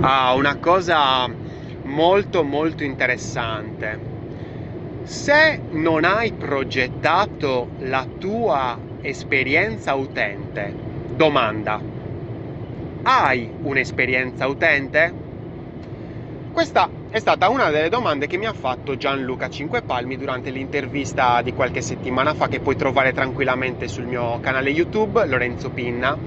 a una cosa molto molto interessante. Se non hai progettato la tua esperienza utente, domanda, hai un'esperienza utente? Questa è stata una delle domande che mi ha fatto Gianluca Cinquepalmi durante l'intervista di qualche settimana fa che puoi trovare tranquillamente sul mio canale YouTube, Lorenzo Pinna,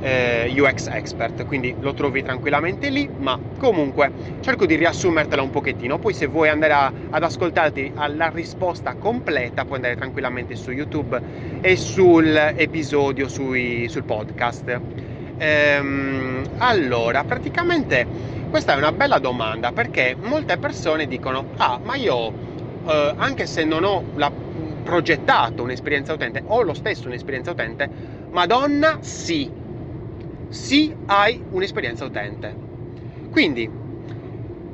eh, UX Expert, quindi lo trovi tranquillamente lì, ma comunque cerco di riassumertela un pochettino, poi se vuoi andare a, ad ascoltarti la risposta completa puoi andare tranquillamente su YouTube e sul episodio sui, sul podcast. Ehm, allora, praticamente questa è una bella domanda perché molte persone dicono, ah, ma io eh, anche se non ho la, progettato un'esperienza utente, ho lo stesso un'esperienza utente, Madonna sì, sì hai un'esperienza utente. Quindi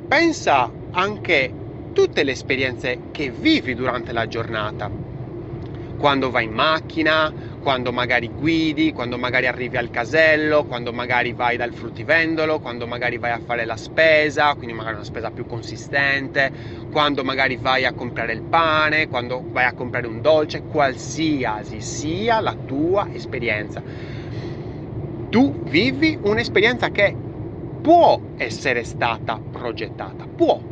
pensa anche tutte le esperienze che vivi durante la giornata, quando vai in macchina, quando magari guidi, quando magari arrivi al casello, quando magari vai dal fruttivendolo, quando magari vai a fare la spesa, quindi magari una spesa più consistente, quando magari vai a comprare il pane, quando vai a comprare un dolce, qualsiasi sia la tua esperienza. Tu vivi un'esperienza che può essere stata progettata, può,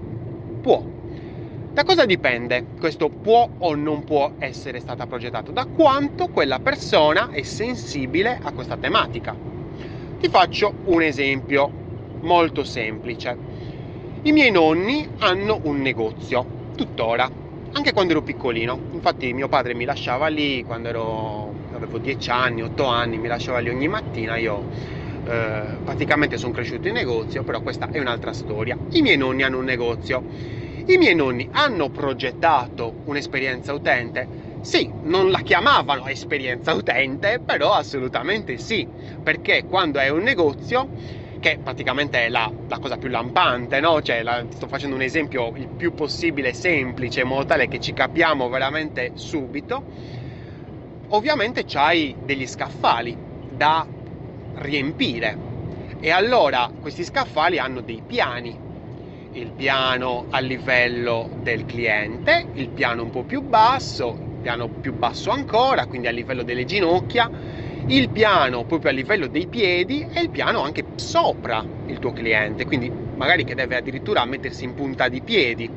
può da cosa dipende questo può o non può essere stata progettato? Da quanto quella persona è sensibile a questa tematica. Ti faccio un esempio molto semplice. I miei nonni hanno un negozio, tuttora, anche quando ero piccolino. Infatti mio padre mi lasciava lì quando ero, avevo 10 anni, 8 anni, mi lasciava lì ogni mattina, io eh, praticamente sono cresciuto in negozio, però questa è un'altra storia. I miei nonni hanno un negozio i miei nonni hanno progettato un'esperienza utente? Sì, non la chiamavano esperienza utente, però assolutamente sì, perché quando è un negozio, che praticamente è la, la cosa più lampante, no? Cioè, la, sto facendo un esempio il più possibile semplice, in modo tale che ci capiamo veramente subito, ovviamente c'hai degli scaffali da riempire. E allora questi scaffali hanno dei piani il piano a livello del cliente, il piano un po' più basso, il piano più basso ancora, quindi a livello delle ginocchia, il piano proprio a livello dei piedi e il piano anche sopra il tuo cliente, quindi magari che deve addirittura mettersi in punta di piedi.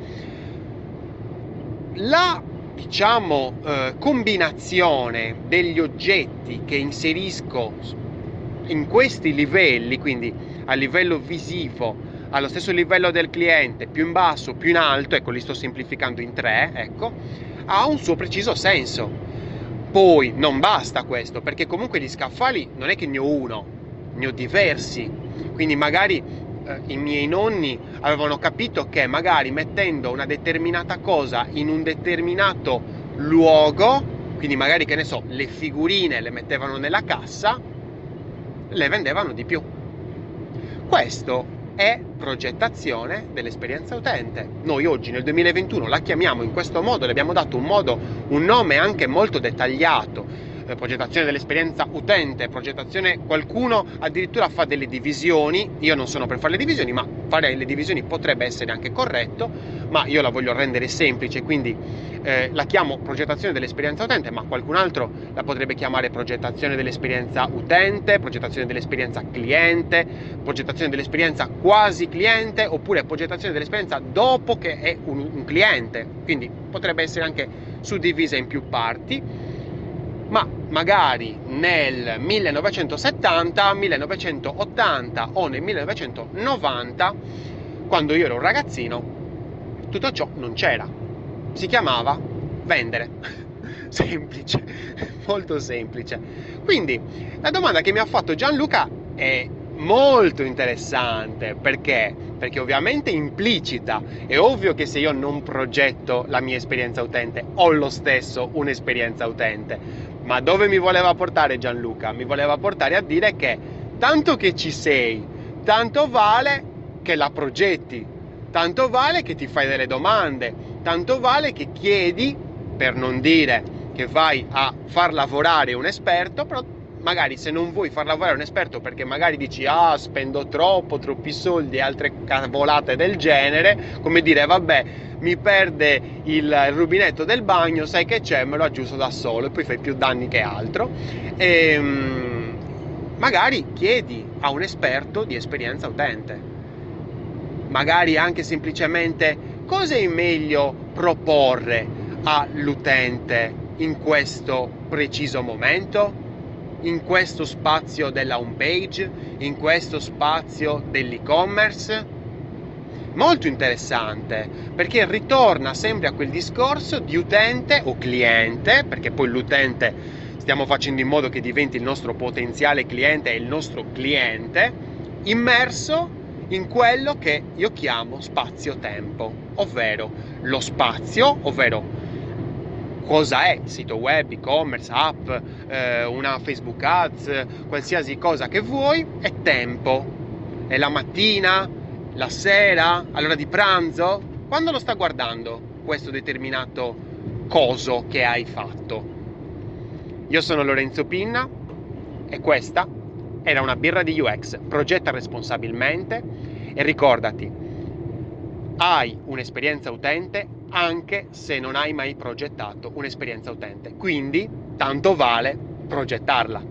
La diciamo eh, combinazione degli oggetti che inserisco in questi livelli, quindi a livello visivo, allo stesso livello del cliente, più in basso, più in alto, ecco li sto semplificando in tre, ecco, ha un suo preciso senso. Poi non basta questo, perché comunque gli scaffali non è che ne ho uno, ne ho diversi. Quindi magari eh, i miei nonni avevano capito che magari mettendo una determinata cosa in un determinato luogo, quindi magari che ne so, le figurine le mettevano nella cassa, le vendevano di più. Questo è progettazione dell'esperienza utente. Noi oggi nel 2021 la chiamiamo in questo modo, le abbiamo dato un modo, un nome anche molto dettagliato progettazione dell'esperienza utente, progettazione, qualcuno addirittura fa delle divisioni, io non sono per fare le divisioni, ma fare le divisioni potrebbe essere anche corretto, ma io la voglio rendere semplice, quindi eh, la chiamo progettazione dell'esperienza utente, ma qualcun altro la potrebbe chiamare progettazione dell'esperienza utente, progettazione dell'esperienza cliente, progettazione dell'esperienza quasi cliente, oppure progettazione dell'esperienza dopo che è un, un cliente, quindi potrebbe essere anche suddivisa in più parti ma magari nel 1970, 1980 o nel 1990, quando io ero un ragazzino, tutto ciò non c'era. Si chiamava vendere. semplice, molto semplice. Quindi la domanda che mi ha fatto Gianluca è molto interessante perché? Perché ovviamente implicita, è ovvio che se io non progetto la mia esperienza utente, ho lo stesso un'esperienza utente, ma dove mi voleva portare Gianluca? Mi voleva portare a dire che tanto che ci sei, tanto vale che la progetti, tanto vale che ti fai delle domande, tanto vale che chiedi, per non dire che vai a far lavorare un esperto, però magari se non vuoi far lavorare un esperto perché magari dici ah spendo troppo, troppi soldi e altre cavolate del genere, come dire vabbè mi perde il rubinetto del bagno, sai che c'è, me lo aggiusto da solo e poi fai più danni che altro. E, ehm, magari chiedi a un esperto di esperienza utente, magari anche semplicemente cosa è meglio proporre all'utente in questo preciso momento, in questo spazio della home page, in questo spazio dell'e-commerce? Molto interessante perché ritorna sempre a quel discorso di utente o cliente, perché poi l'utente stiamo facendo in modo che diventi il nostro potenziale cliente e il nostro cliente, immerso in quello che io chiamo spazio-tempo, ovvero lo spazio, ovvero cosa è sito web, e-commerce, app, eh, una Facebook Ads, qualsiasi cosa che vuoi, è tempo. È la mattina, la sera, all'ora di pranzo, quando lo sta guardando questo determinato coso che hai fatto. Io sono Lorenzo Pinna e questa era una birra di UX. Progetta responsabilmente e ricordati, hai un'esperienza utente anche se non hai mai progettato un'esperienza utente. Quindi tanto vale progettarla.